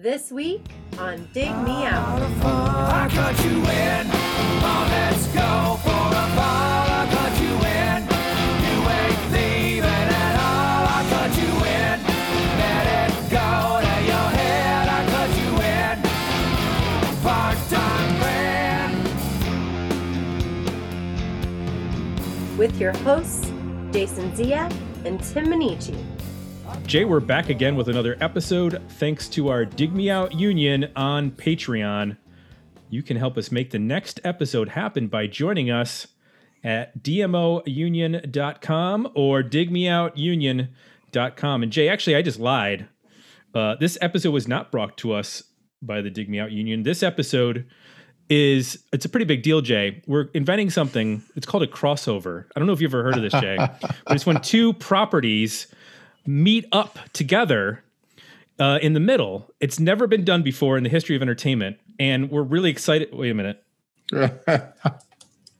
This week on Dig Me Out. I cut you in. Oh, let's go for a ball. I cut you in. You ain't leaving at all. I cut you in. Let it go to your head. I cut you in. Part-time band. With your hosts, Jason Zia and Tim Minichi. Jay, we're back again with another episode thanks to our Dig Me Out Union on Patreon. You can help us make the next episode happen by joining us at dmounion.com or digmeoutunion.com. And Jay, actually, I just lied. Uh, this episode was not brought to us by the Dig Me Out Union. This episode is it's a pretty big deal, Jay. We're inventing something. It's called a crossover. I don't know if you've ever heard of this, Jay, but it's when two properties meet up together uh, in the middle. It's never been done before in the history of entertainment, and we're really excited. Wait a minute.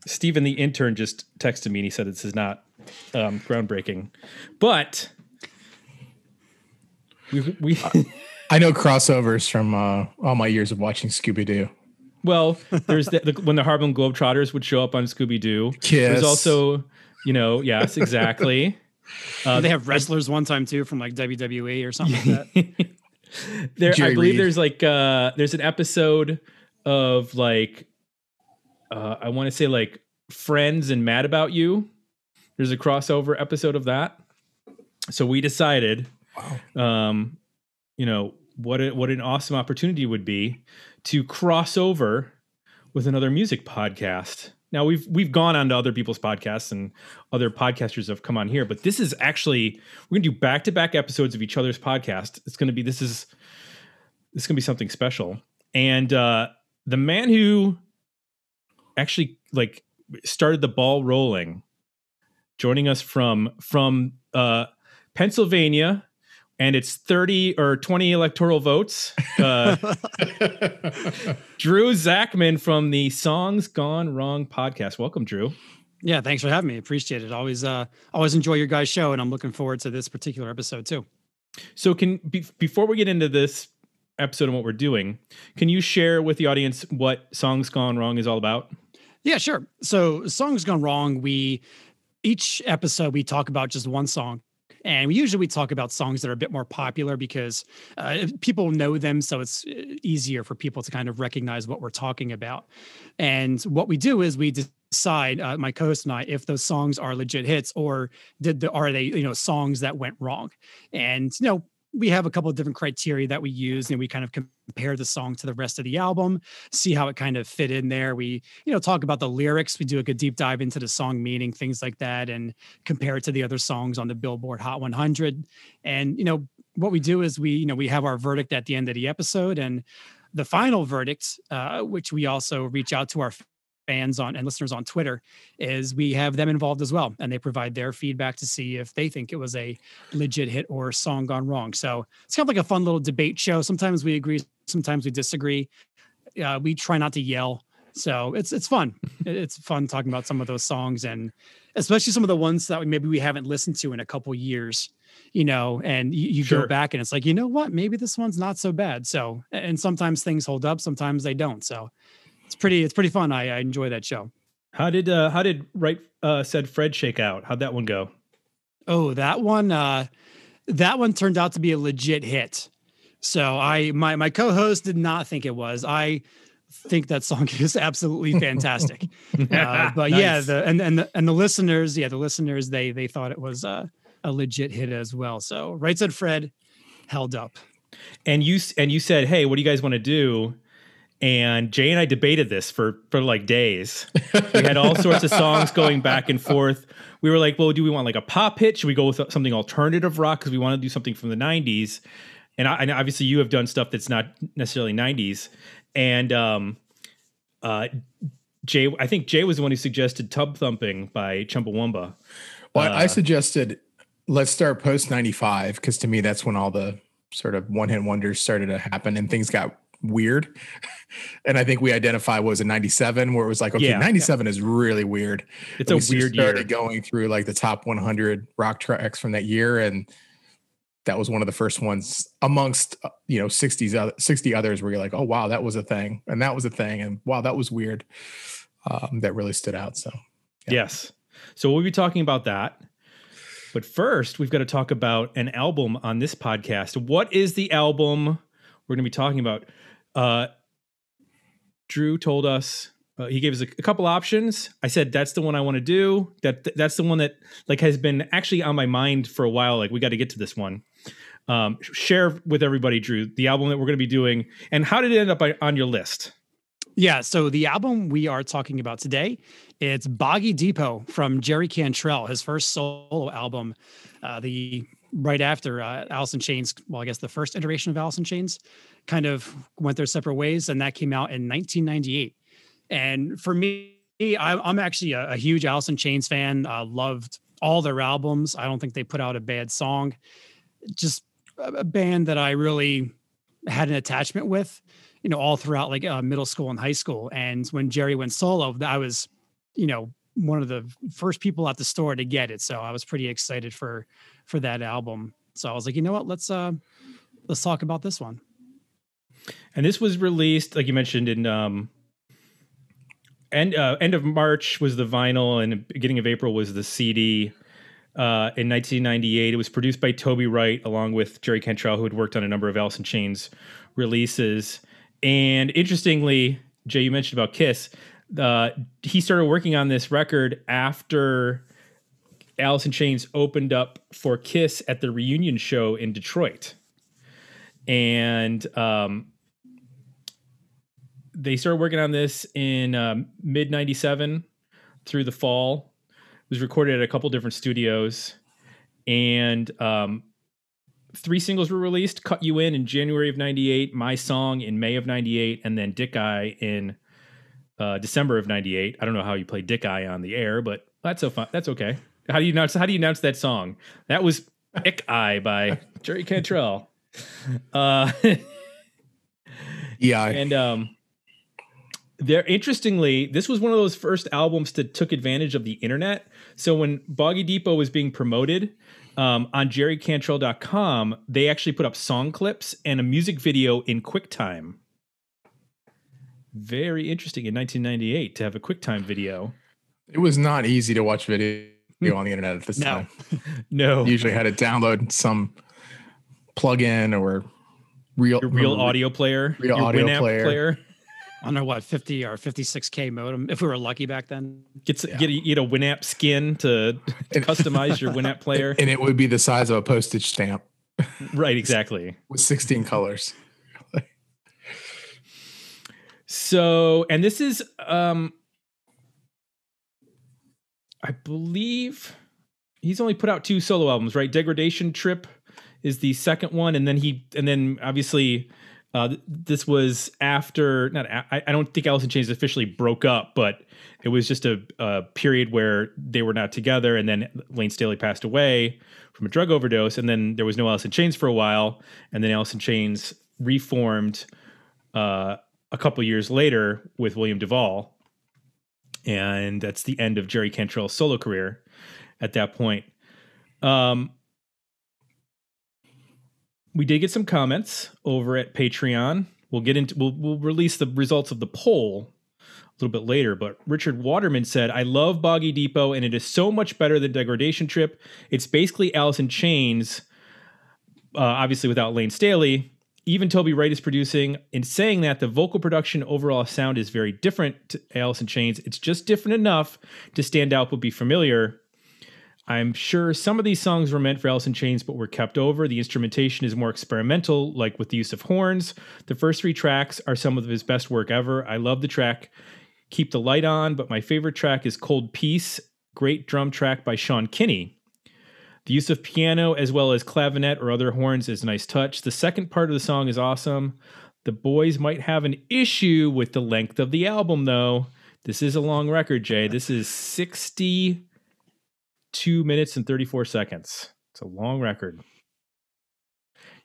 Stephen, the intern, just texted me and he said this is not um, groundbreaking, but we, we I know crossovers from uh, all my years of watching Scooby Doo. well, there's the, the, when the Harlem Globetrotters would show up on Scooby Doo. There's also, you know, yes, exactly. Uh, they have wrestlers one time too from like WWE or something like that. there, I believe Reed. there's like uh, there's an episode of like uh, I want to say like Friends and Mad About You. There's a crossover episode of that. So we decided, um, you know, what a, what an awesome opportunity would be to cross over with another music podcast. Now we've we've gone on to other people's podcasts and other podcasters have come on here, but this is actually we're gonna do back to back episodes of each other's podcast. It's gonna be this is this is gonna be something special. And uh, the man who actually like started the ball rolling, joining us from from uh, Pennsylvania, and it's thirty or twenty electoral votes. Uh, Drew Zachman from the Songs Gone Wrong podcast. Welcome, Drew. yeah, thanks for having me. Appreciate it. Always, uh, always enjoy your guys' show, and I'm looking forward to this particular episode too. So, can be, before we get into this episode and what we're doing, can you share with the audience what Songs Gone Wrong is all about? Yeah, sure. So, songs gone wrong. We each episode we talk about just one song. And usually we talk about songs that are a bit more popular because uh, people know them, so it's uh, easier for people to kind of recognize what we're talking about. And what we do is we decide, uh, my co-host and I, if those songs are legit hits or did the are they you know songs that went wrong. And you know we have a couple of different criteria that we use, and we kind of compare the song to the rest of the album, see how it kind of fit in there. We you know talk about the lyrics we do like a deep dive into the song meaning things like that and compare it to the other songs on the billboard hot 100 and you know what we do is we you know we have our verdict at the end of the episode and the final verdict uh, which we also reach out to our fans on and listeners on twitter is we have them involved as well and they provide their feedback to see if they think it was a legit hit or song gone wrong so it's kind of like a fun little debate show sometimes we agree sometimes we disagree uh, we try not to yell so it's it's fun. It's fun talking about some of those songs and especially some of the ones that we, maybe we haven't listened to in a couple years, you know, and you, you Sure. go back and it's like, you know what, maybe this one's not so bad. So and sometimes things hold up, sometimes they don't. So it's pretty it's pretty fun. I, I enjoy that show. How did uh, how did right uh, said Fred shake out? How'd that one go? Oh, that one uh that one turned out to be a legit hit. So I my my co-host did not think it was. I think that song is absolutely fantastic. uh, but yeah, the and and the, and the listeners, yeah, the listeners they they thought it was uh, a legit hit as well. So right said Fred held up. and you and you said, "Hey, what do you guys want to do?" And Jay and I debated this for for like days. we had all sorts of songs going back and forth. We were like, "Well, do we want like a pop hit? Should we go with something alternative rock because we want to do something from the '90s?" And, I, and obviously, you have done stuff that's not necessarily '90s. And um, uh, Jay, I think Jay was the one who suggested "Tub Thumping" by Chumbawamba. Well, I Uh, suggested let's start post 95 because to me, that's when all the sort of one hit wonders started to happen and things got weird. and I think we identify what was it 97 where it was like, okay, Yeah. 97 is really weird. It's And a we weird year. started going through like the top 100 rock tracks from that year. And that was one of the first ones amongst uh, you know 60s 60 others where you're like, oh wow, that was a thing, and that was a thing, and wow, that was weird. Um, that really stood out. So Yeah. Yes. So we'll be talking about that. But first, we've got to talk about an album on this podcast. What is the album we're going to be talking about? Uh, Drew told us uh, he gave us a, a couple options. I said that's the one I want to do. That that's the one that like has been actually on my mind for a while. Like we got to get to this one. Um, share with everybody, Drew, the album that we're going to be doing, and how did it end up on- on your list? Yeah, so the album we are talking about today, it's Boggy Depot from Jerry Cantrell, his first solo album. Uh, the right after uh, Alice in Chains, well, I guess the first iteration of Alice in Chains, kind of went their separate ways, and that came out in 1998. And for me, I'm actually a, huge Alice in Chains fan. Uh, loved all their albums. I don't think they put out a bad song. Just a, a band that I really had an attachment with you know, all throughout like uh, middle school and high school. And when Jerry went solo, I was, you know, one of the first people at the store to get it. So I was pretty excited for for that album. So I was like, you know what, let's uh let's talk about this one. And this was released, like you mentioned, in um, end uh, end of March was the vinyl, and beginning of April was the CD. Uh, in 1998, it was produced by Toby Wright along with Jerry Cantrell, who had worked on a number of Alice in Chains releases. And interestingly, Jay, you mentioned about Kiss. Uh, he started working on this record after Alice in Chains opened up for Kiss at the reunion show in Detroit. And um, they started working on this in um, mid 97 through the fall. It was recorded at a couple different studios. And um, three singles were released Cut You In in January of 98, My Song in May of 98, and then Dick Eye in uh, December of 98. I don't know how you play Dick Eye on the air, but that's so fun. That's okay. How do you announce how do you announce that song? That was Dick Eye by Jerry Cantrell. Uh yeah, and um there interestingly this was one of those first albums that took advantage of the internet so when boggy depot was being promoted um, on jerrycantrell.com they actually put up song clips and a music video in quicktime very interesting in 1998 to have a quicktime video it was not easy to watch video hmm. on the internet at this No. time. no usually had to download some plug-in or real your real mm-hmm. audio player Real your audio Winamp player. I don't know what 50 or 56k modem if we were lucky back then. Get, s get, a, get a Winamp skin to, to And- customize your Winamp player. and it would be the size of a postage stamp right, exactly. with 16 colors. So, and this is, um, I believe he's only put out two solo albums, right? Degradation Trip is the second one, and then he, and then obviously, uh, this was after. Not, I don't think in Chains officially broke up, but it was just a, a period where they were not together, and then Lane Staley passed away from a drug overdose, and then there was no in Chains for a while, and then in Chains reformed uh, a couple years later with William Duvall, and that's the end of Jerry Cantrell's solo career. At that point, um, we did get some comments over at Patreon. We'll get into we'll we'll release the results of the poll a little bit later. But Richard Waterman said, "I love Boggy Depot, and it is so much better than Degradation Trip. It's basically Alice in Chains, uh, obviously without Lane Staley." Even Toby Wright is producing. In saying that, the vocal production overall sound is very different to Alice in Chains. It's just different enough to stand out but be familiar. I'm sure some of these songs were meant for Alice in Chains but were kept over. The instrumentation is more experimental, like with the use of horns. The first three tracks are some of his best work ever. I love the track Keep the Light On, but my favorite track is Cold Piece, great drum track by Sean Kinney. The use of piano as well as clavinet or other horns is a nice touch. The second part of the song is awesome. The boys might have an issue with the length of the album, though. This is a long record, Jay. This is 62 minutes and 34 seconds. It's a long record.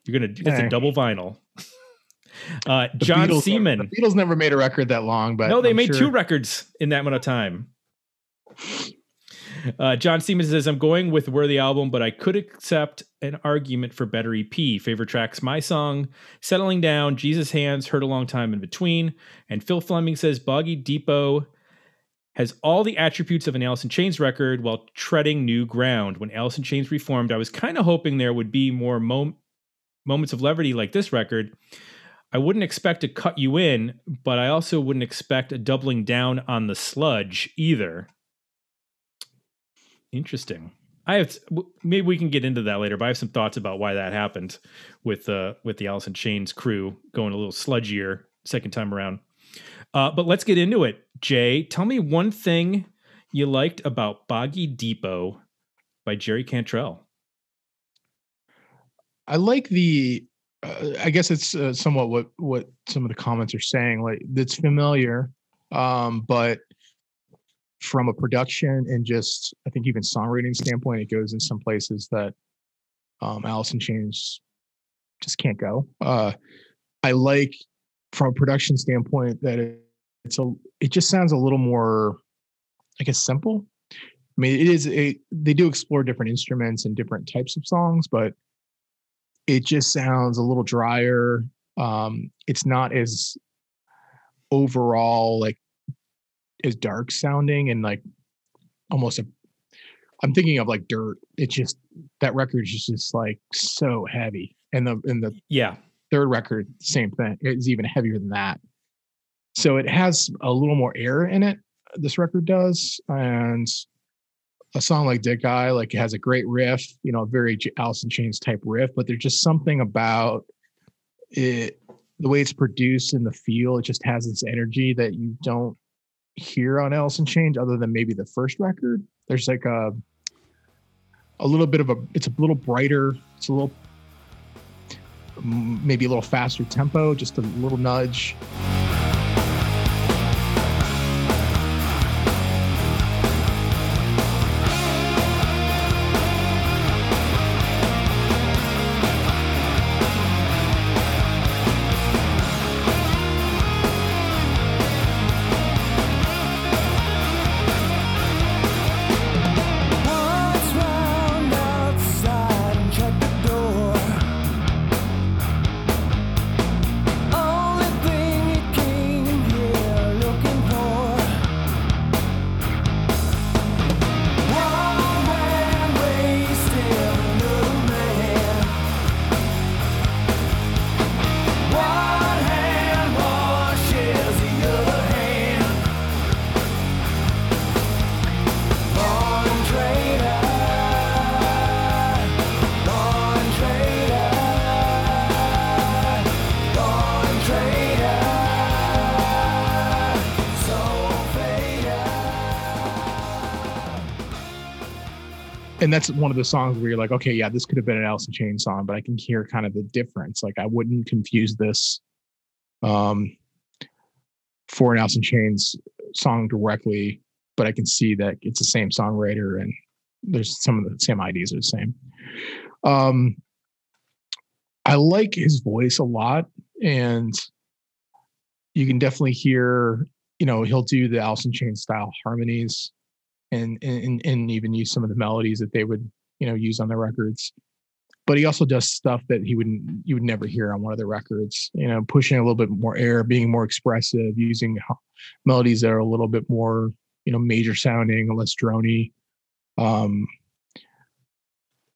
You're gonna it's a double vinyl. Uh, John Beatles- Seaman. The Beatles never made a record that long, but No, they I'm made sure- two records in that amount of time. Uh, John Siemens says, I'm going with Worthy Album, but I could accept an argument for better EP. Favorite tracks, My Song, Settling Down, Jesus Hands, Heard a Long Time in Between. And Phil Fleming says, Boggy Depot has all the attributes of an Alice in Chains record while treading new ground. When Alice in Chains reformed, I was kind of hoping there would be more mom- moments of levity like this record. I wouldn't expect to cut you in, but I also wouldn't expect a doubling down on the sludge either. Interesting. I have maybe we can get into that later, but I have some thoughts about why that happened with uh with the Alice in Chains crew going a little sludgier second time around. Uh, but let's get into it. Jay, tell me one thing you liked about Boggy Depot by Jerry Cantrell. I like the. Uh, I guess it's uh, somewhat what what some of the comments are saying. Like it's familiar, um, but from a production and just I think even songwriting standpoint, it goes in some places that um, in Chains just can't go. Uh, I like from a production standpoint that it, it's a it just sounds a little more I guess simple. I mean, it is a they do explore different instruments and different types of songs, but it just sounds a little drier. Um, it's not as overall like as dark sounding and like almost a I'm thinking of like dirt. It's just that record is just like so heavy. And the and the yeah third record, same thing. It's even heavier than that. So it has a little more air in it. This record does, and a song like Dick Eye, like it has a great riff, you know, a very Alice in Chains type riff, but there's just something about it, the way it's produced and the feel. It just has this energy that you don't hear on Alice in Chains, other than maybe the first record. There's like a a little bit of a, it's a little brighter. It's a little maybe a little faster tempo, just a little nudge. That's one of the songs where you're like, okay, yeah, this could have been an Alice in Chains song, but I can hear kind of the difference. Like I wouldn't confuse this um, for an Alice in Chains song directly, but I can see that it's the same songwriter and there's some of the same ideas are the same. Um, I like his voice a lot, and you can definitely hear, you know, he'll do the Alice in Chains style harmonies and, and and even use some of the melodies that they would you know use on the records. But he also does stuff that he wouldn't you would never hear on one of the records you know pushing a little bit more air being more expressive using melodies that are a little bit more you know major sounding less drony. Um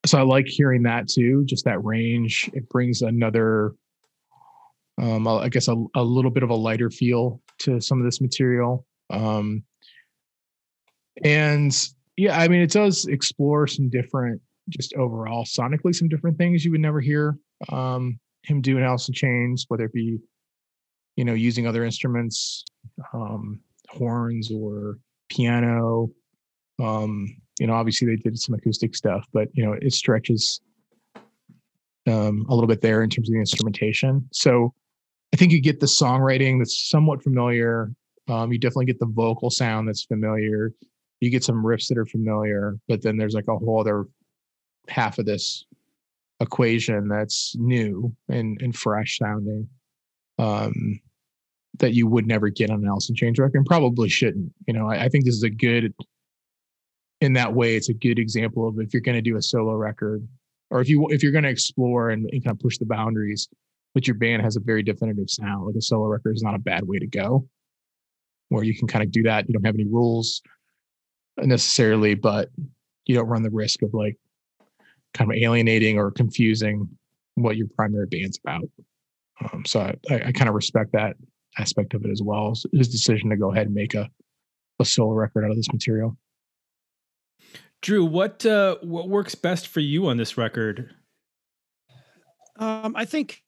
so i like hearing that too just that range. It brings another um i guess a, a little bit of a lighter feel to some of this material. Um and yeah, I mean, it does explore some different, just overall sonically, some different things you would never hear um, him do in Alice in Chains, whether it be, you know, using other instruments, um, horns or piano. Um, you know, obviously they did some acoustic stuff, but you know, it stretches um, a little bit there in terms of the instrumentation. So I think you get the songwriting that's somewhat familiar. Um, you definitely get the vocal sound that's familiar you get some riffs that are familiar, but then there's like a whole other half of this equation that's new and, and fresh sounding um, that you would never get on an Alice Chains record and probably shouldn't. You know, I, I think this is a good in that way, it's a good example of if you're going to do a solo record, or if you if you're going to explore and, and kind of push the boundaries, but your band has a very definitive sound. Like a solo record is not a bad way to go, where you can kind of do that. You don't have any rules necessarily, but you don't run the risk of like kind of alienating or confusing what your primary band's about. Um, so I, I, I kind of respect that aspect of it as well. His decision to go ahead and make a a solo record out of this material. Drew, what uh, what works best for you on this record? Um, I think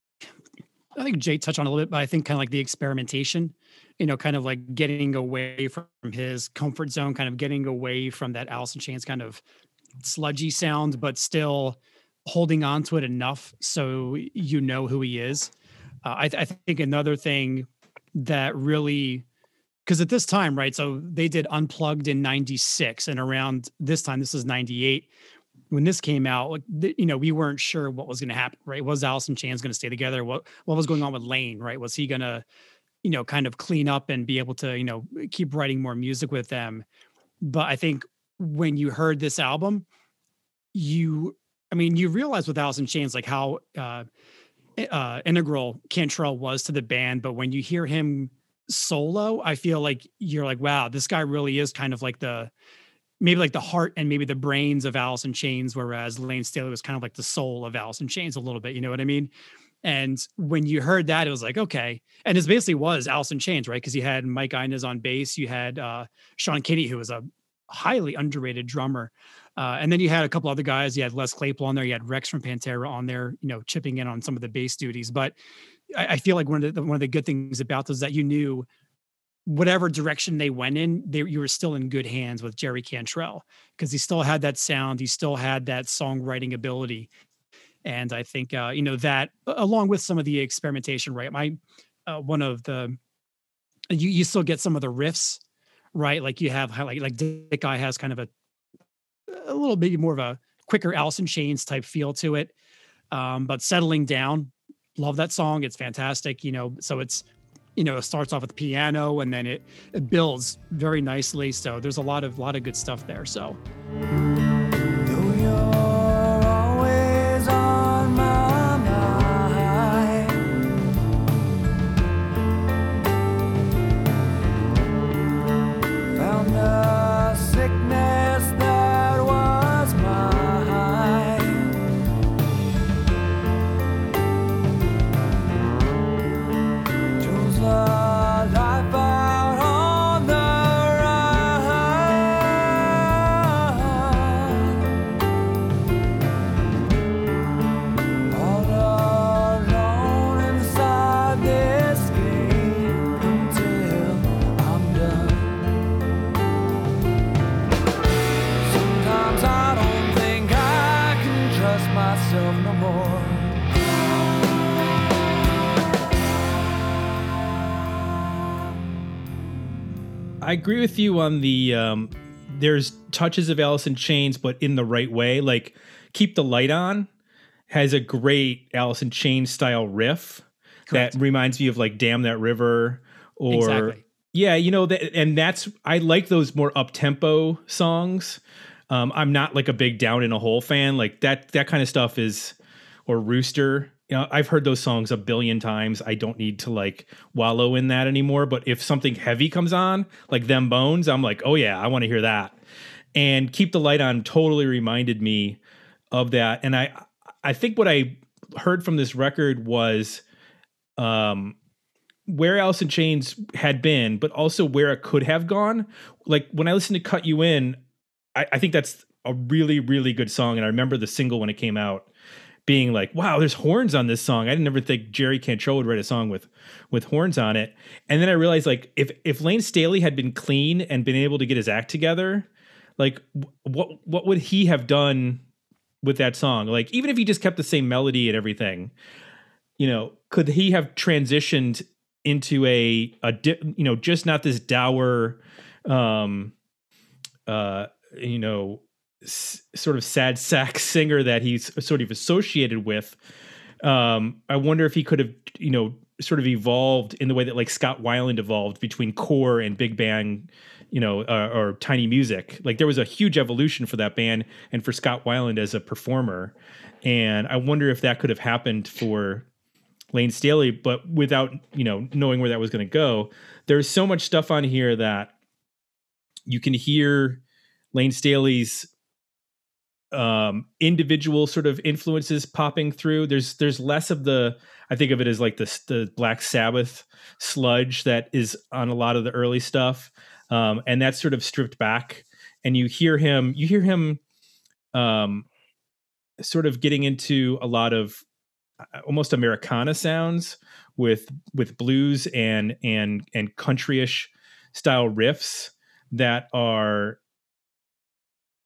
I think Jay touched on a little bit, but I think kind of like the experimentation, you know, kind of like getting away from his comfort zone, kind of getting away from that in Chains kind of sludgy sound, but still holding on to it enough so you know who he is. Uh, I, I think another thing that really because at this time, right? So they did Unplugged in 96 and around this time, this is 98. When this came out, like you know, we weren't sure what was going to happen, right? Was Alice in Chains going to stay together? What what was going on with Lane, right? Was he going to, you know, kind of clean up and be able to, you know, keep writing more music with them? But I think when you heard this album, you, I mean, you realize with in Chains, like how uh, uh, integral Cantrell was to the band. But when you hear him solo, I feel like you're like, wow, this guy really is kind of like the maybe like the heart and maybe the brains of in Chains, whereas lane Staley was kind of like the soul of in Chains a little bit. You know what I mean? And when you heard that, it was like, okay. And it basically was in Chains, right? Because you had Mike Inez on bass, you had uh, Sean Kinney, who was a highly underrated drummer. Uh, and then you had a couple other guys. You had Les Claypool on there. You had Rex from Pantera on there, you know, chipping in on some of the bass duties. But I, I feel like one of the one of the good things about this is that you knew whatever direction they went in, they, you were still in good hands with Jerry Cantrell because he still had that sound, he still had that songwriting ability, and I think uh, you know that along with some of the experimentation, right? My uh, one of the you you still get some of the riffs, right? Like you have like like Dick Eye has kind of a a little bit more of a quicker in Chains type feel to it, um, but settling down love that song. It's fantastic. You know, so it's you know, it starts off with the piano and then it, it builds very nicely. So there's a lot of lot of good stuff there. So I agree with you on the um there's touches of Alice in Chains, but in the right way. Like Keep the Light On has a great Alice in Chains style riff Correct. that reminds me of like Damn That River or Exactly. yeah, you know that and that's I like those more up tempo songs. Um, I'm not like a big down in a hole fan. Like that that kind of stuff is or Rooster. You know, I've heard those songs a billion times. I don't need to like wallow in that anymore. But if something heavy comes on, like them bones, I'm like, oh yeah, I want to hear that. And keep the light on totally reminded me of that. And I I think what I heard from this record was um where Alice in Chains had been, but also where it could have gone. Like when I listened to Cut You In, I, I think that's a really, really good song. And I remember the single when it came out being like, wow, there's horns on this song. I didn't ever think Jerry Cantrell would write a song with with horns on it. And then I realized like if if Lane Staley had been clean and been able to get his act together, like what what would he have done with that song? Like even if he just kept the same melody and everything, you know, could he have transitioned into a a di- you know just not this dour um uh you know s- sort of sad sack singer that he's sort of associated with um i wonder if he could have you know sort of evolved in the way that like Scott Weiland evolved between core and big band, you know, uh, or tiny music. Like there was a huge evolution for that band and for Scott Weiland as a performer. And I wonder if that could have happened for Lane Staley, but without, you know, knowing where that was going to go. There's so much stuff on here that you can hear Lane Staley's um individual sort of influences popping through. There's there's less of the i think of it as like the the black sabbath sludge that is on a lot of the early stuff um and that's sort of stripped back. And you hear him you hear him um sort of getting into a lot of uh, almost americana sounds with with blues and and and countryish style riffs that are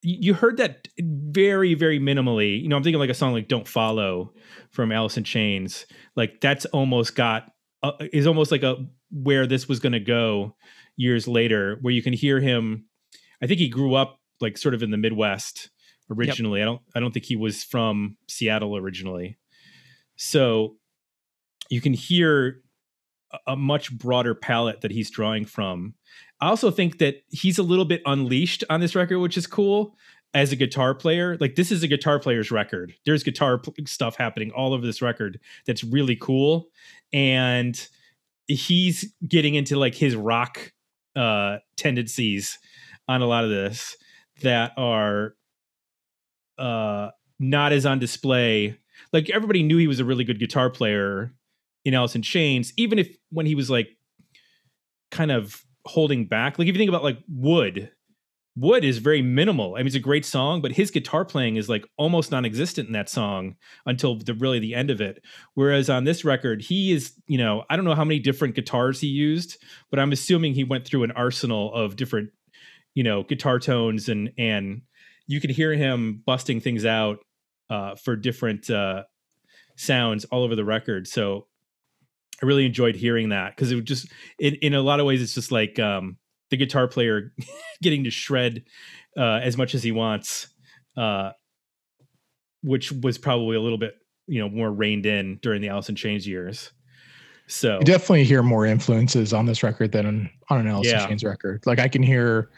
you heard that very very minimally. You know i'm thinking like a song like don't follow from alice in chains. Like that's almost got uh, is almost like a where this was going to go years later where you can hear him. I think he grew up like sort of in the midwest originally. Yep. i don't i don't think he was from seattle originally. So you can hear a much broader palette that he's drawing from I also think that he's a little bit unleashed on this record, which is cool as a guitar player. Like this is a guitar player's record. There's guitar stuff happening all over this record that's really cool, and he's getting into like his rock uh tendencies on a lot of this that are uh not as on display. Like everybody knew he was a really good guitar player in Alice in Chains, even if when he was like kind of holding back. Like if you think about like Wood, Wood is very minimal. I mean, it's a great song, but his guitar playing is like almost non-existent in that song until the really the end of it. Whereas on this record, he is, you know, I don't know how many different guitars he used, but I'm assuming he went through an arsenal of different, you know, guitar tones and and you could hear him busting things out uh, for different uh, sounds all over the record. So I really enjoyed hearing that because it would just in, in a lot of ways it's just like um, the guitar player getting to shred uh, as much as he wants, uh, which was probably a little bit you know more reined in during the Alice in Chains years. So you definitely hear more influences on this record than on, on an Alice yeah. in Chains record. Like I can hear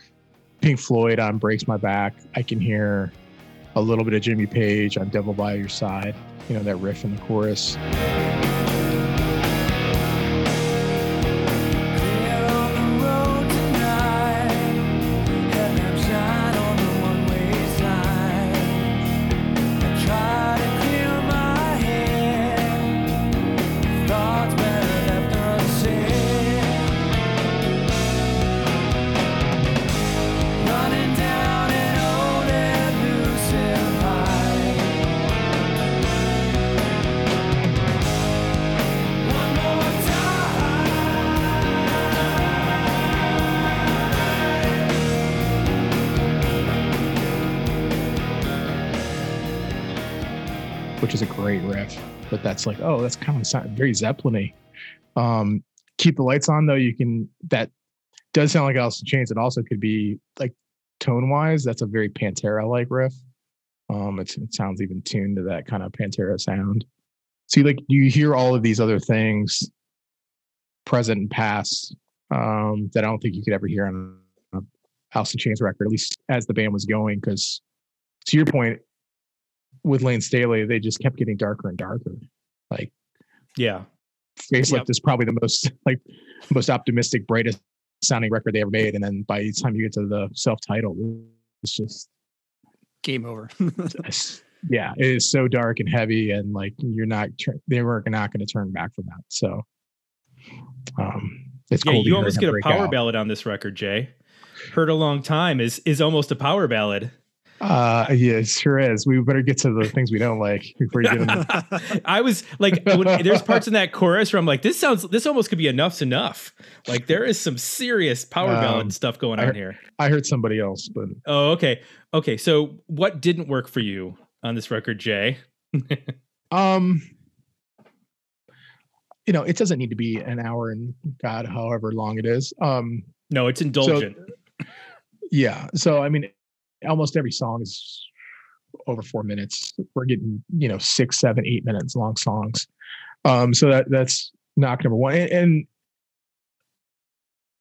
Pink Floyd on "Breaks My Back." I can hear a little bit of Jimmy Page on "Devil by Your Side." You know that riff in the chorus. That's like, oh, that's kind of very Zeppelin Um, keep the lights on though. You can that does sound like Alice in Chains. It also could be like tone wise, that's a very Pantera like riff. Um, it, it sounds even tuned to that kind of Pantera sound. See, like you hear all of these other things, present and past, um, that I don't think you could ever hear on a Alice in Chains record, at least as the band was going. Because to your point, with Lane Staley, they just kept getting darker and darker. Like, yeah, Facelift yep. is probably the most like most optimistic, brightest sounding record they ever made, and then by the time you get to the self-titled, it's just game over. yeah, it is so dark and heavy, and like you're not they were not going to turn back from that. So, um, it's yeah, cool. You almost get a power out. ballad on this record, Jay. Heard a long time is is almost a power ballad. Uh, yeah, it sure is. We better get to the things we don't like before you get. I was like, when, there's parts in that chorus where I'm like, this sounds, this almost could be enough's enough. Like there is some serious power um, ballad stuff going I, on here. I heard somebody else, but oh, okay, okay. So what didn't work for you on this record, Jay? um, you know, it doesn't need to be an hour and God, however long it is. Um, no, it's indulgent. So, yeah. So I mean, almost every song is over four minutes. We're getting, you know, six, seven, eight minutes long songs. Um, so that that's knock number one. And, and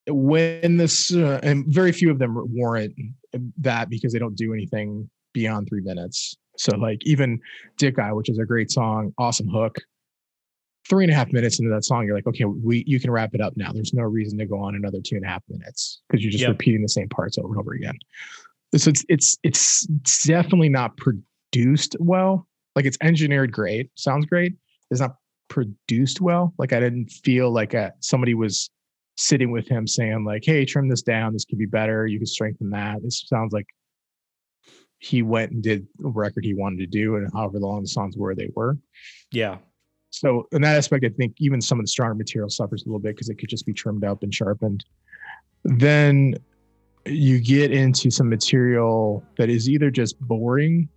when this, uh, and very few of them warrant that because they don't do anything beyond three minutes. So like even Dick Eye, which is a great song, awesome hook. Three and a half minutes into that song, you're like, okay, we you can wrap it up now. There's no reason to go on another two and a half minutes because you're just Yep. repeating the same parts over and over again. So it's it's it's definitely not produced well. Like it's engineered great, sounds great. It's not produced well. Like I didn't feel like a, somebody was sitting with him saying like, "Hey, trim this down. This could be better. You could strengthen that." This sounds like he went and did a record he wanted to do, and however long the songs were, they were. Yeah. So in that aspect, I think even some of the stronger material suffers a little bit because it could just be trimmed up and sharpened. Then you get into some material that is either just boring,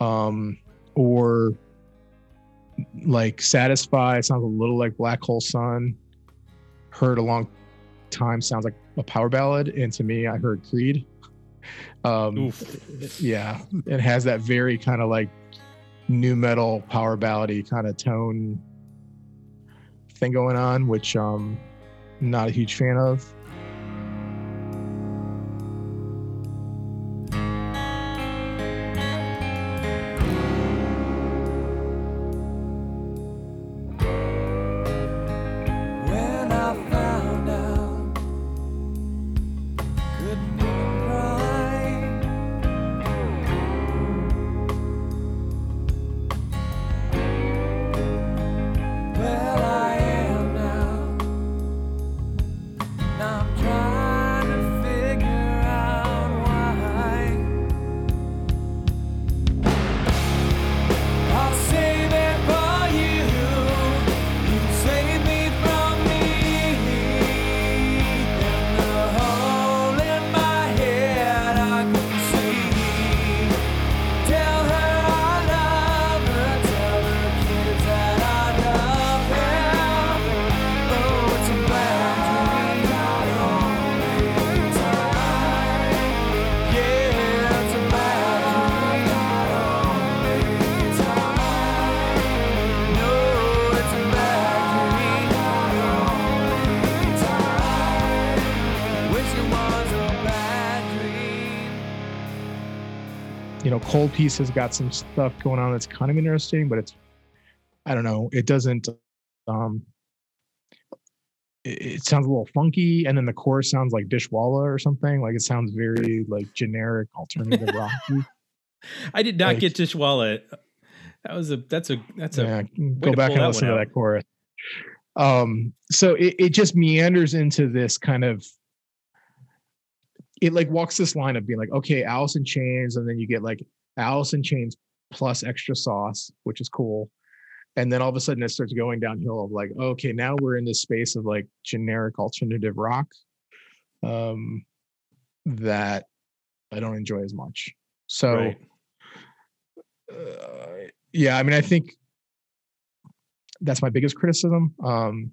um, or like satisfy. Sounds a little like Black Hole Sun. Heard a long time sounds like a power ballad, and to me, I heard Creed. Um, Oof. yeah, it has that very kind of like nu metal power ballady kind of tone thing going on, which um not a huge fan of. Cold Piece has got some stuff going on that's kind of interesting, but it's I don't know, it doesn't um it, it sounds a little funky and then the chorus sounds like Dishwalla or something. Like it sounds very like generic alternative rock. I did not Like- get Dishwalla. That was a that's a that's a yeah, to go back and listen to that chorus. Um, so it, it just meanders into this kind of it like walks this line of being like, okay, Alice in Chains, and then you get like Alice in Chains plus extra sauce, which is cool. And then all of a sudden it starts going downhill of like, okay, now we're in this space of like generic alternative rock um that I don't enjoy as much. So right. uh, yeah, I mean, I think that's my biggest criticism. Um,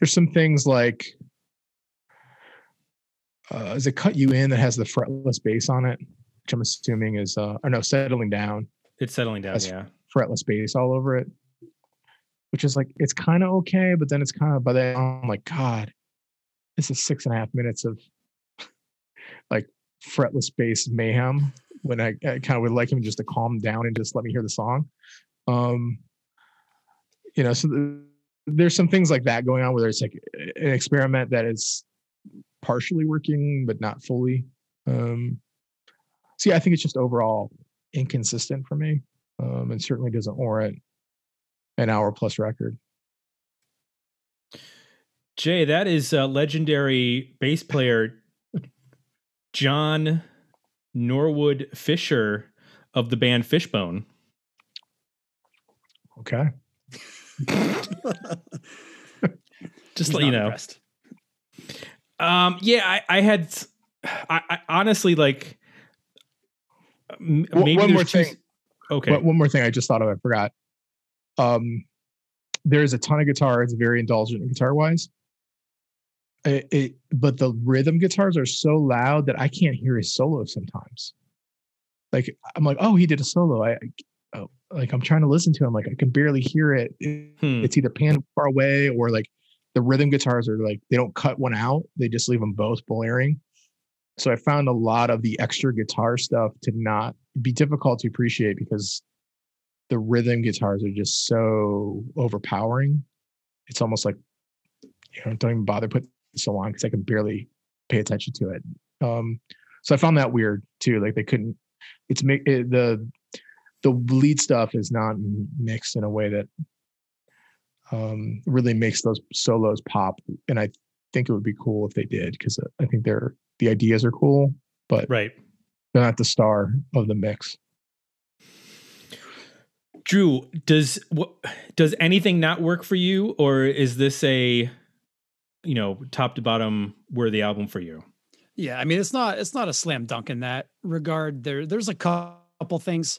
there's some things like, uh, is it cut you in that has the fretless bass on it, which I'm assuming is, uh, or no, settling down, It's settling down. That's- yeah. fretless bass all over it, which is like, it's kind of okay, but then it's kind of by then I'm like, God, this is six and a half minutes of like fretless bass mayhem when I, I kind of would like him just to calm down and just let me hear the song. Um, you know, so th- there's some things like that going on where it's like an experiment that is partially working but not fully. Um, so yeah, I think it's just overall inconsistent for me, um, and certainly doesn't warrant an hour plus record. Jay, that is uh, legendary bass player John Norwood Fisher of the band Fishbone. Okay. Just He's let you know. impressed. Um, yeah, I, I had, s- I, I honestly like. Maybe one more thing. Okay. But one more thing I just thought of, I forgot. Um, there's a ton of guitar. It's very indulgent guitar wise. It, it, but the rhythm guitars are so loud that I can't hear his solo sometimes. Like I'm like, oh, he did a solo. I oh, like I'm trying to listen to. him. Like I can barely hear it. It- Hmm. It's either panned far away or like the rhythm guitars are like they don't cut one out. They just leave them both blaring. So I found a lot of the extra guitar stuff to not be difficult to appreciate because the rhythm guitars are just so overpowering. It's almost like you know don't even bother putting so on because I can barely pay attention to it. Um, so I found that weird too. Like they couldn't. It's it, the the lead stuff is not mixed in a way that um, really makes those solos pop. And I think it would be cool if they did because I think they're the ideas are cool, but Right. they're not the star of the mix. Drew, does what does anything not work for you, or is this a you know top to bottom worthy album for you? Yeah, I mean it's not it's not a slam dunk in that regard. There there's a couple things.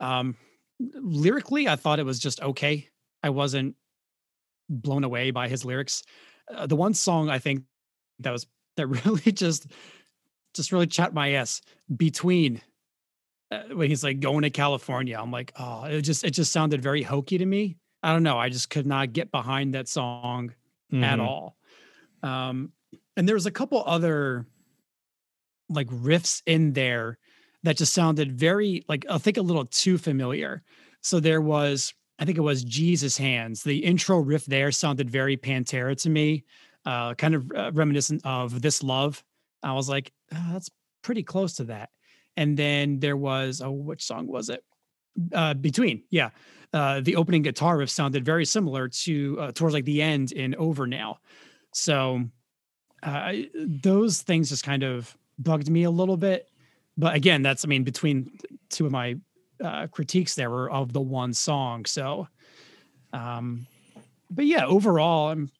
Um lyrically, I thought it was just okay. I wasn't blown away by his lyrics. Uh, the one song I think that was that really just just really chat my ass between uh, when he's like going to California. I'm like, oh, it just it just sounded very hokey to me. I don't know. I just could not get behind that song at Mhm. all. Um, and there was a couple other like riffs in there that just sounded very like I think a little too familiar. So there was, I think it was Jesus Hands. The intro riff there sounded very Pantera to me, uh, kind of uh, reminiscent of This Love. I was like, "Ah, that's pretty close to that. And then there was, oh, which song was it? Uh, Between, yeah. Uh, the opening guitar riff sounded very similar to uh, towards like the end in Over Now. So uh, those things just kind of bugged me a little bit. But again, that's I mean between two of my uh, critiques there were of the one song. So, um, but yeah, overall, I'm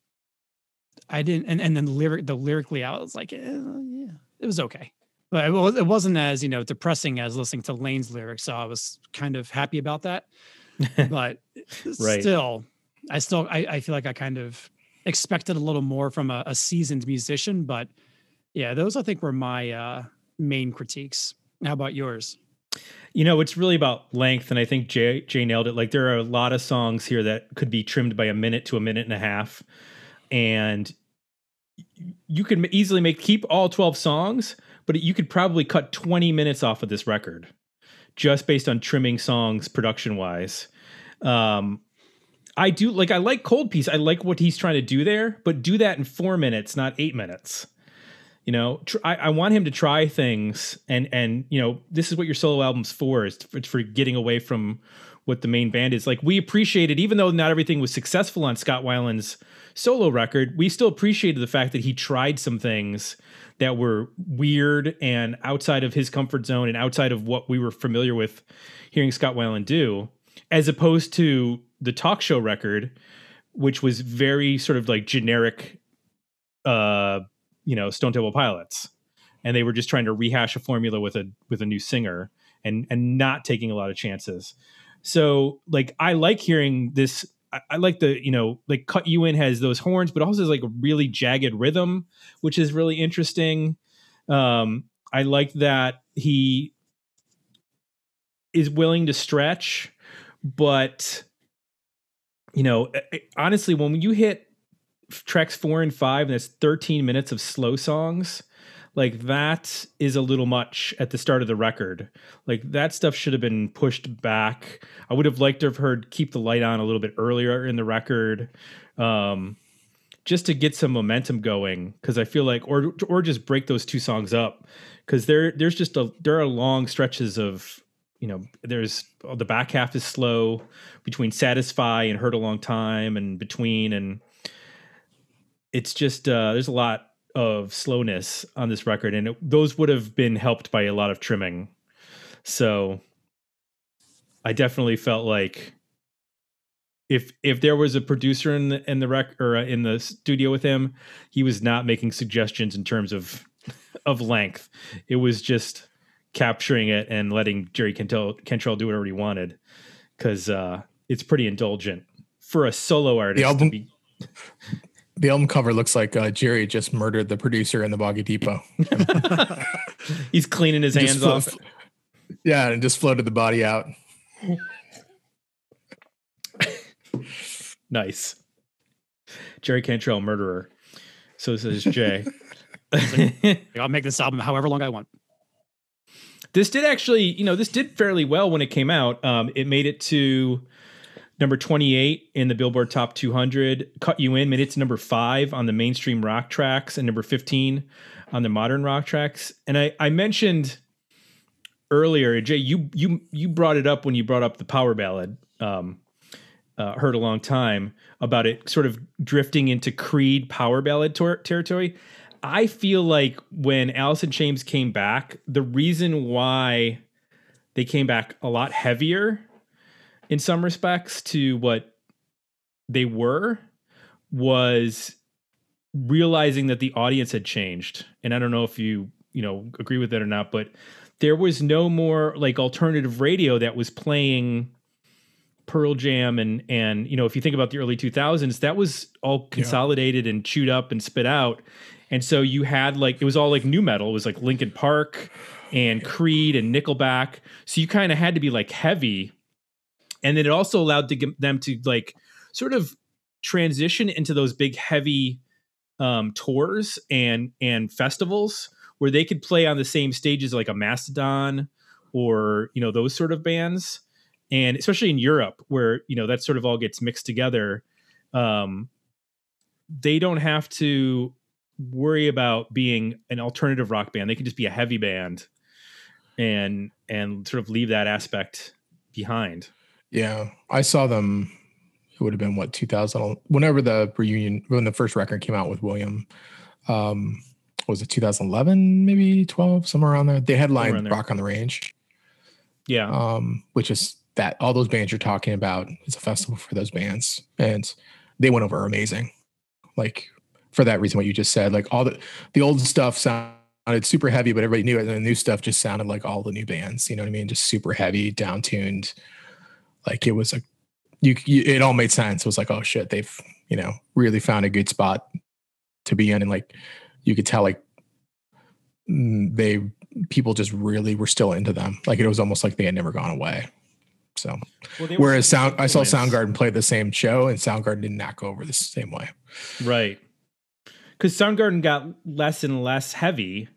I didn't and, and then the lyric the lyrically I was like, eh, yeah, it was okay. But it, was, it wasn't as you know depressing as listening to Lane's lyrics, so I was kind of happy about that. but Right. still, I still I, I feel like I kind of expected a little more from a, a seasoned musician, but yeah, those I think were my uh, main critiques. How about yours? You know, it's really about length, and I think Jay Jay nailed it. Like there are a lot of songs here that could be trimmed by a minute to a minute and a half, and you could easily make keep all twelve songs, but you could probably cut twenty minutes off of this record, just based on trimming songs production wise. Um, I do like I like Cold Piece. I like what he's trying to do there, but do that in four minutes, not eight minutes. You know, tr- I, I want him to try things, and and you know, this is what your solo album's for. Is for, for getting away from what the main band is. Like we appreciated, even though not everything was successful on Scott Weiland's solo record, we still appreciated the fact that he tried some things that were weird and outside of his comfort zone and outside of what we were familiar with hearing Scott Weiland do, as opposed to the talk show record, which was very sort of like generic, uh, you know, Stone Temple Pilots, and they were just trying to rehash a formula with a with a new singer and and not taking a lot of chances. So like I like hearing this. I, I like the you know like Cut You In has those horns, but also has like a really jagged rhythm, which is really interesting. Um, I like that he is willing to stretch, but you know, honestly, when you hit tracks four and five, and it's 13 minutes of slow songs, like that is a little much at the start of the record. Like that stuff should have been pushed back. I would have liked to have heard "Keep the Light On" a little bit earlier in the record. Um, just to get some momentum going because I feel like or or just break those two songs up because there there's just a there are long stretches of you know there's the back half is slow between satisfy and hurt a long time and between and it's just uh there's a lot of slowness on this record and it, those would have been helped by a lot of trimming so I definitely felt like if if there was a producer in the in the rec or uh, in the studio with him, he was not making suggestions in terms of of length. It was just capturing it and letting Jerry Cantrell, Cantrell do whatever he wanted because uh, it's pretty indulgent for a solo artist. to album- be- the album cover looks like uh, Jerry just murdered the producer in the Boggy Depot. He's cleaning his hands flo- off. Yeah, and just floated the body out. nice. Jerry Cantrell, murderer. So says Jay. I'll make this album however long I want. This did actually, you know, this did fairly well when it came out. Um, it made it to number 28 in the Billboard Top 200. Cut You In made it to number five on the mainstream rock tracks and number 15 on the modern rock tracks. And I, I mentioned earlier, Jay, you you you brought it up when you brought up the power ballad. Um, uh, Hurt a Long Time about it sort of drifting into Creed power ballad tor- territory. I feel like when Alice in Chains came back, the reason why they came back a lot heavier in some respects to what they were was realizing that the audience had changed. And I don't know if you, you know, agree with that or not, but there was no more like alternative radio that was playing Pearl Jam and and you know if you think about the early 2000s that was all consolidated and chewed up and spit out. And so you had like it was all like nu metal. It was like Linkin Park and Creed and Nickelback. So you kind of had to be like heavy and then it also allowed to them to like sort of transition into those big heavy um tours and and festivals where they could play on the same stages like a Mastodon or you know those sort of bands. And especially in Europe where you know that sort of all gets mixed together um they don't have to worry about being an alternative rock band. They can just be a heavy band and and sort of leave that aspect behind Yeah, I saw them. It would have been what 2000, whenever the reunion, when the first record came out with William. Um, was it 2011, maybe 12, somewhere around there? They headlined. Rock on the Range, yeah um, which is that all those bands you're talking about is a festival for those bands, and they went over amazing. Like for that reason, what you just said, like all the the old stuff sounded super heavy, but everybody knew it, and the new stuff just sounded like all the new bands. You know what I mean? Just super heavy, down tuned. Like it was a, you, you it all made sense. It was like, oh shit, they've you know really found a good spot to be in, and like you could tell like mm, they people just really were still into them. Like it was almost like they had never gone away. So Well, whereas Sound I saw. Soundgarden play the same show, and Soundgarden did not go over the same way. Right. Because Soundgarden got less and less heavy.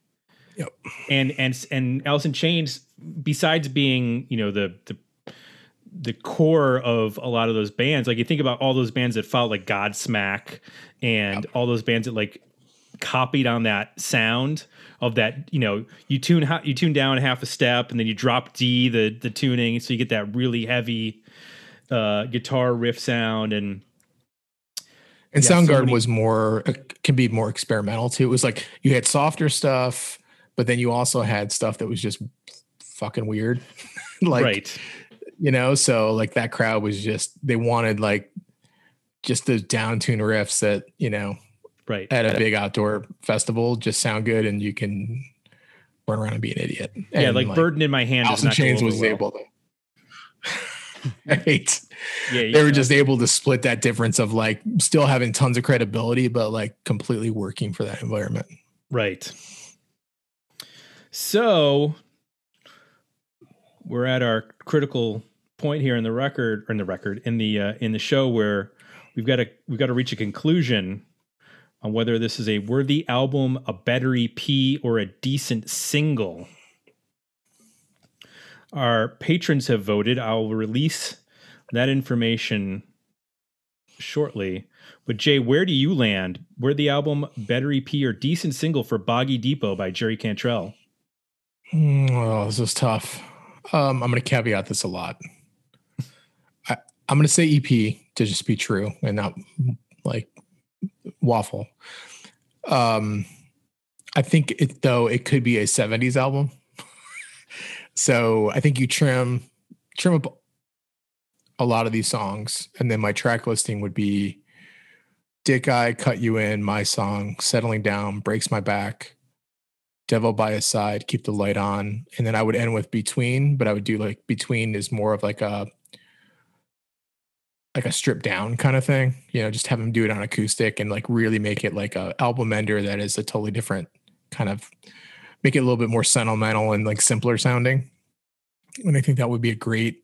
Yep. And and and Alice in Chains, besides being, you know, the the the core of a lot of those bands, like you think about all those bands that followed like Godsmack and all those bands that like copied on that sound of that, you know, you tune you tune down half a step and then you drop D the the tuning, so you get that really heavy uh guitar riff sound and And Yeah, so Soundgarden many- was more uh, can be more experimental too. It was like you had softer stuff, but then you also had stuff that was just fucking weird. like right. You know, so like that crowd was just they wanted like just those down tune riffs that, you know, Right. at a big outdoor festival just sound good and you can run around and be an idiot. yeah, And, like, burden in my hand not Chains was well. able to right. Yeah, They were know. just able to split that difference of like still having tons of credibility, but like completely working for that environment. Right. So we're at our critical point here in the record, or in the record, in the uh, in the show where we've got to we've got to reach a conclusion on whether this is a worthy album, a better EP, or a decent single. Our patrons have voted. I'll release that information shortly. But Jay, where do you land? Where the album better EP or decent single for Boggy Depot by Jerry Cantrell? Oh, this is tough. Um, I'm going to caveat this a lot. I, I'm going to say EP to just be true and not like waffle. Um, I think it though it could be a 70s album. so I think you trim trim up a lot of these songs, and then my track listing would be Dick Eye, Cut You In, My Song, Settling Down, Breaks My Back, Devil by His Side, Keep the Light On. And then I would end with Between, but I would do like Between is more of like a like a stripped down kind of thing. You know, just have him do it on acoustic and like really make it like a album ender that is a totally different kind of make it a little bit more sentimental and like simpler sounding. And I think that would be a great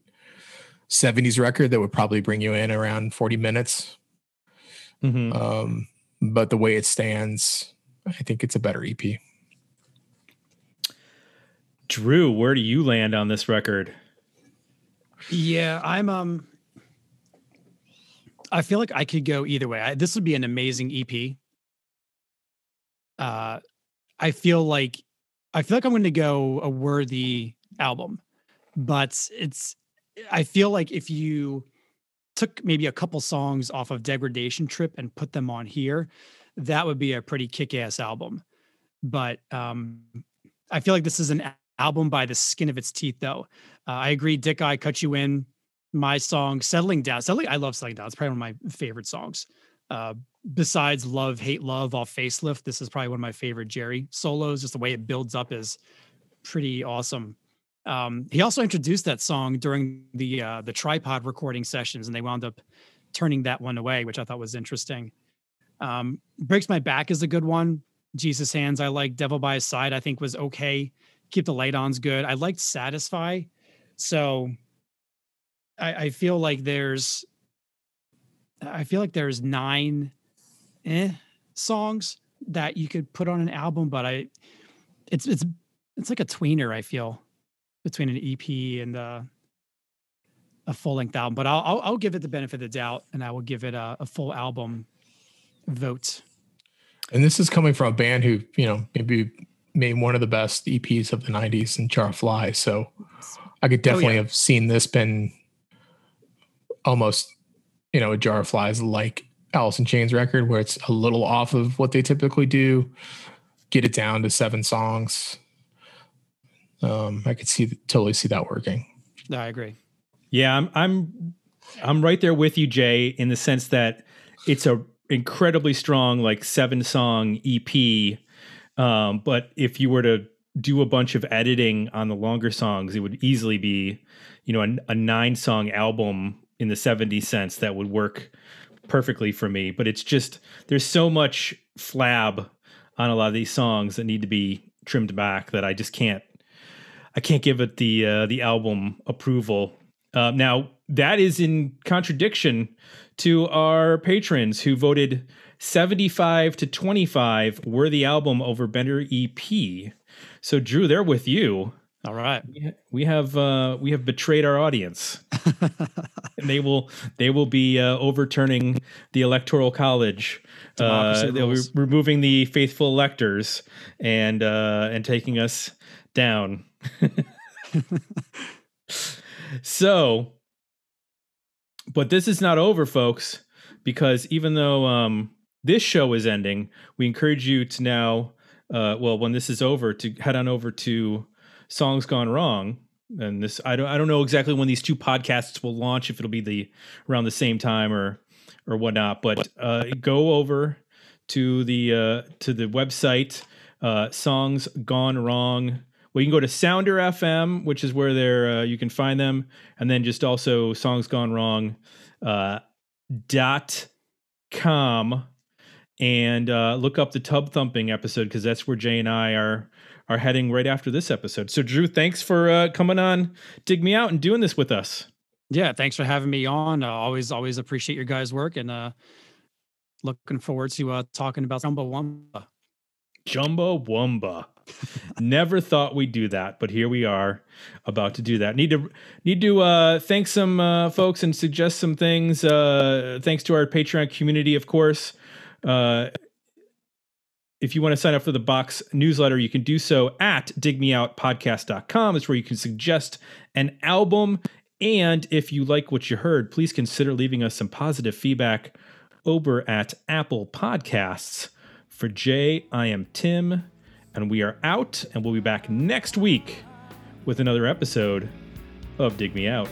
70s record that would probably bring you in around 40 minutes Mhm. Um, but the way it stands, I think it's a better EP. Drew, where do you land on this record? Yeah, I'm um I feel like I could go either way. I, this would be an amazing EP. Uh I feel like I feel like I'm going to go a worthy album. But it's I feel like if you took maybe a couple songs off of Degradation Trip and put them on here, that would be a pretty kick-ass album. But um I feel like this is an album by the skin of its teeth though. Uh, I agree. Dick Eye cut you in. My song "Settling Down." Settling, I love "Settling Down." It's probably one of my favorite songs. Uh, besides "Love, Hate, Love" off Facelift, this is probably one of my favorite Jerry solos. Just the way it builds up is pretty awesome. Um, he also introduced that song during the uh, the tripod recording sessions, and they wound up turning that one away, which I thought was interesting. Um, "Breaks My Back" is a good one. "Jesus Hands" I like. "Devil by His Side" I think was okay. "Keep the Light On's good. I liked "Satisfy." So I, I feel like there's I feel like there's nine eh songs that you could put on an album, but I it's it's it's like a tweener, I feel, between an EP and uh, a full length album. But I'll, I'll I'll give it the benefit of the doubt and I will give it a, a full album vote. And this is coming from a band who, you know, maybe made one of the best EPs of the 90s in Jar Fly. So I could definitely have seen this been almost, you know, a Jar of Flies like Alice in Chains record where it's a little off of what they typically do, get it down to seven songs. Um, I could see totally see that working. No, I agree. Yeah, I'm I'm I'm right there with you, Jay, in the sense that it's a incredibly strong like seven song EP. Um, but if you were to do a bunch of editing on the longer songs, it would easily be, you know, a, a nine song album in the 70 cents that would work perfectly for me. But it's just there's so much flab on a lot of these songs that need to be trimmed back that I just can't I can't give it the uh, the album approval. Uh, now that is in contradiction to our patrons who voted 75 to 25 were the album over Bender EP. So Drew, they're with you. All right. We have uh, we have betrayed our audience, and they will they will be uh, overturning the electoral college. Uh, they'll be removing the faithful electors and uh, and taking us down. so, but this is not over, folks, because even though um, this show is ending, we encourage you to now, uh, well, when this is over, to head on over to Songs Gone Wrong. And this, I don't, I don't know exactly when these two podcasts will launch. If it'll be the around the same time or or whatnot, but uh, go over to the uh, to the website uh, Songs Gone Wrong. Well, you can go to Sounder FM, which is where they're uh, you can find them, and then just also Songs Gone Wrong uh, dot com, and uh, look up the tub thumping episode because that's where Jay and I are are heading right after this episode. So, Drew, thanks for uh, coming on, dig me out, and doing this with us. Yeah, thanks for having me on. Uh, always, always appreciate your guys' work, and uh, looking forward to uh, talking about Chumbawamba. Jumbo Wumba. Never thought we'd do that, but here we are about to do that. Need to need to uh thank some uh folks and suggest some things. Uh thanks to our Patreon community, of course. Uh if you want to sign up for the box newsletter, you can do so at digmeoutpodcast.com. It's where you can suggest an album. And if you like what you heard, please consider leaving us some positive feedback over at Apple Podcasts. For Jay, I am Tim, and we are out, and we'll be back next week with another episode of Dig Me Out.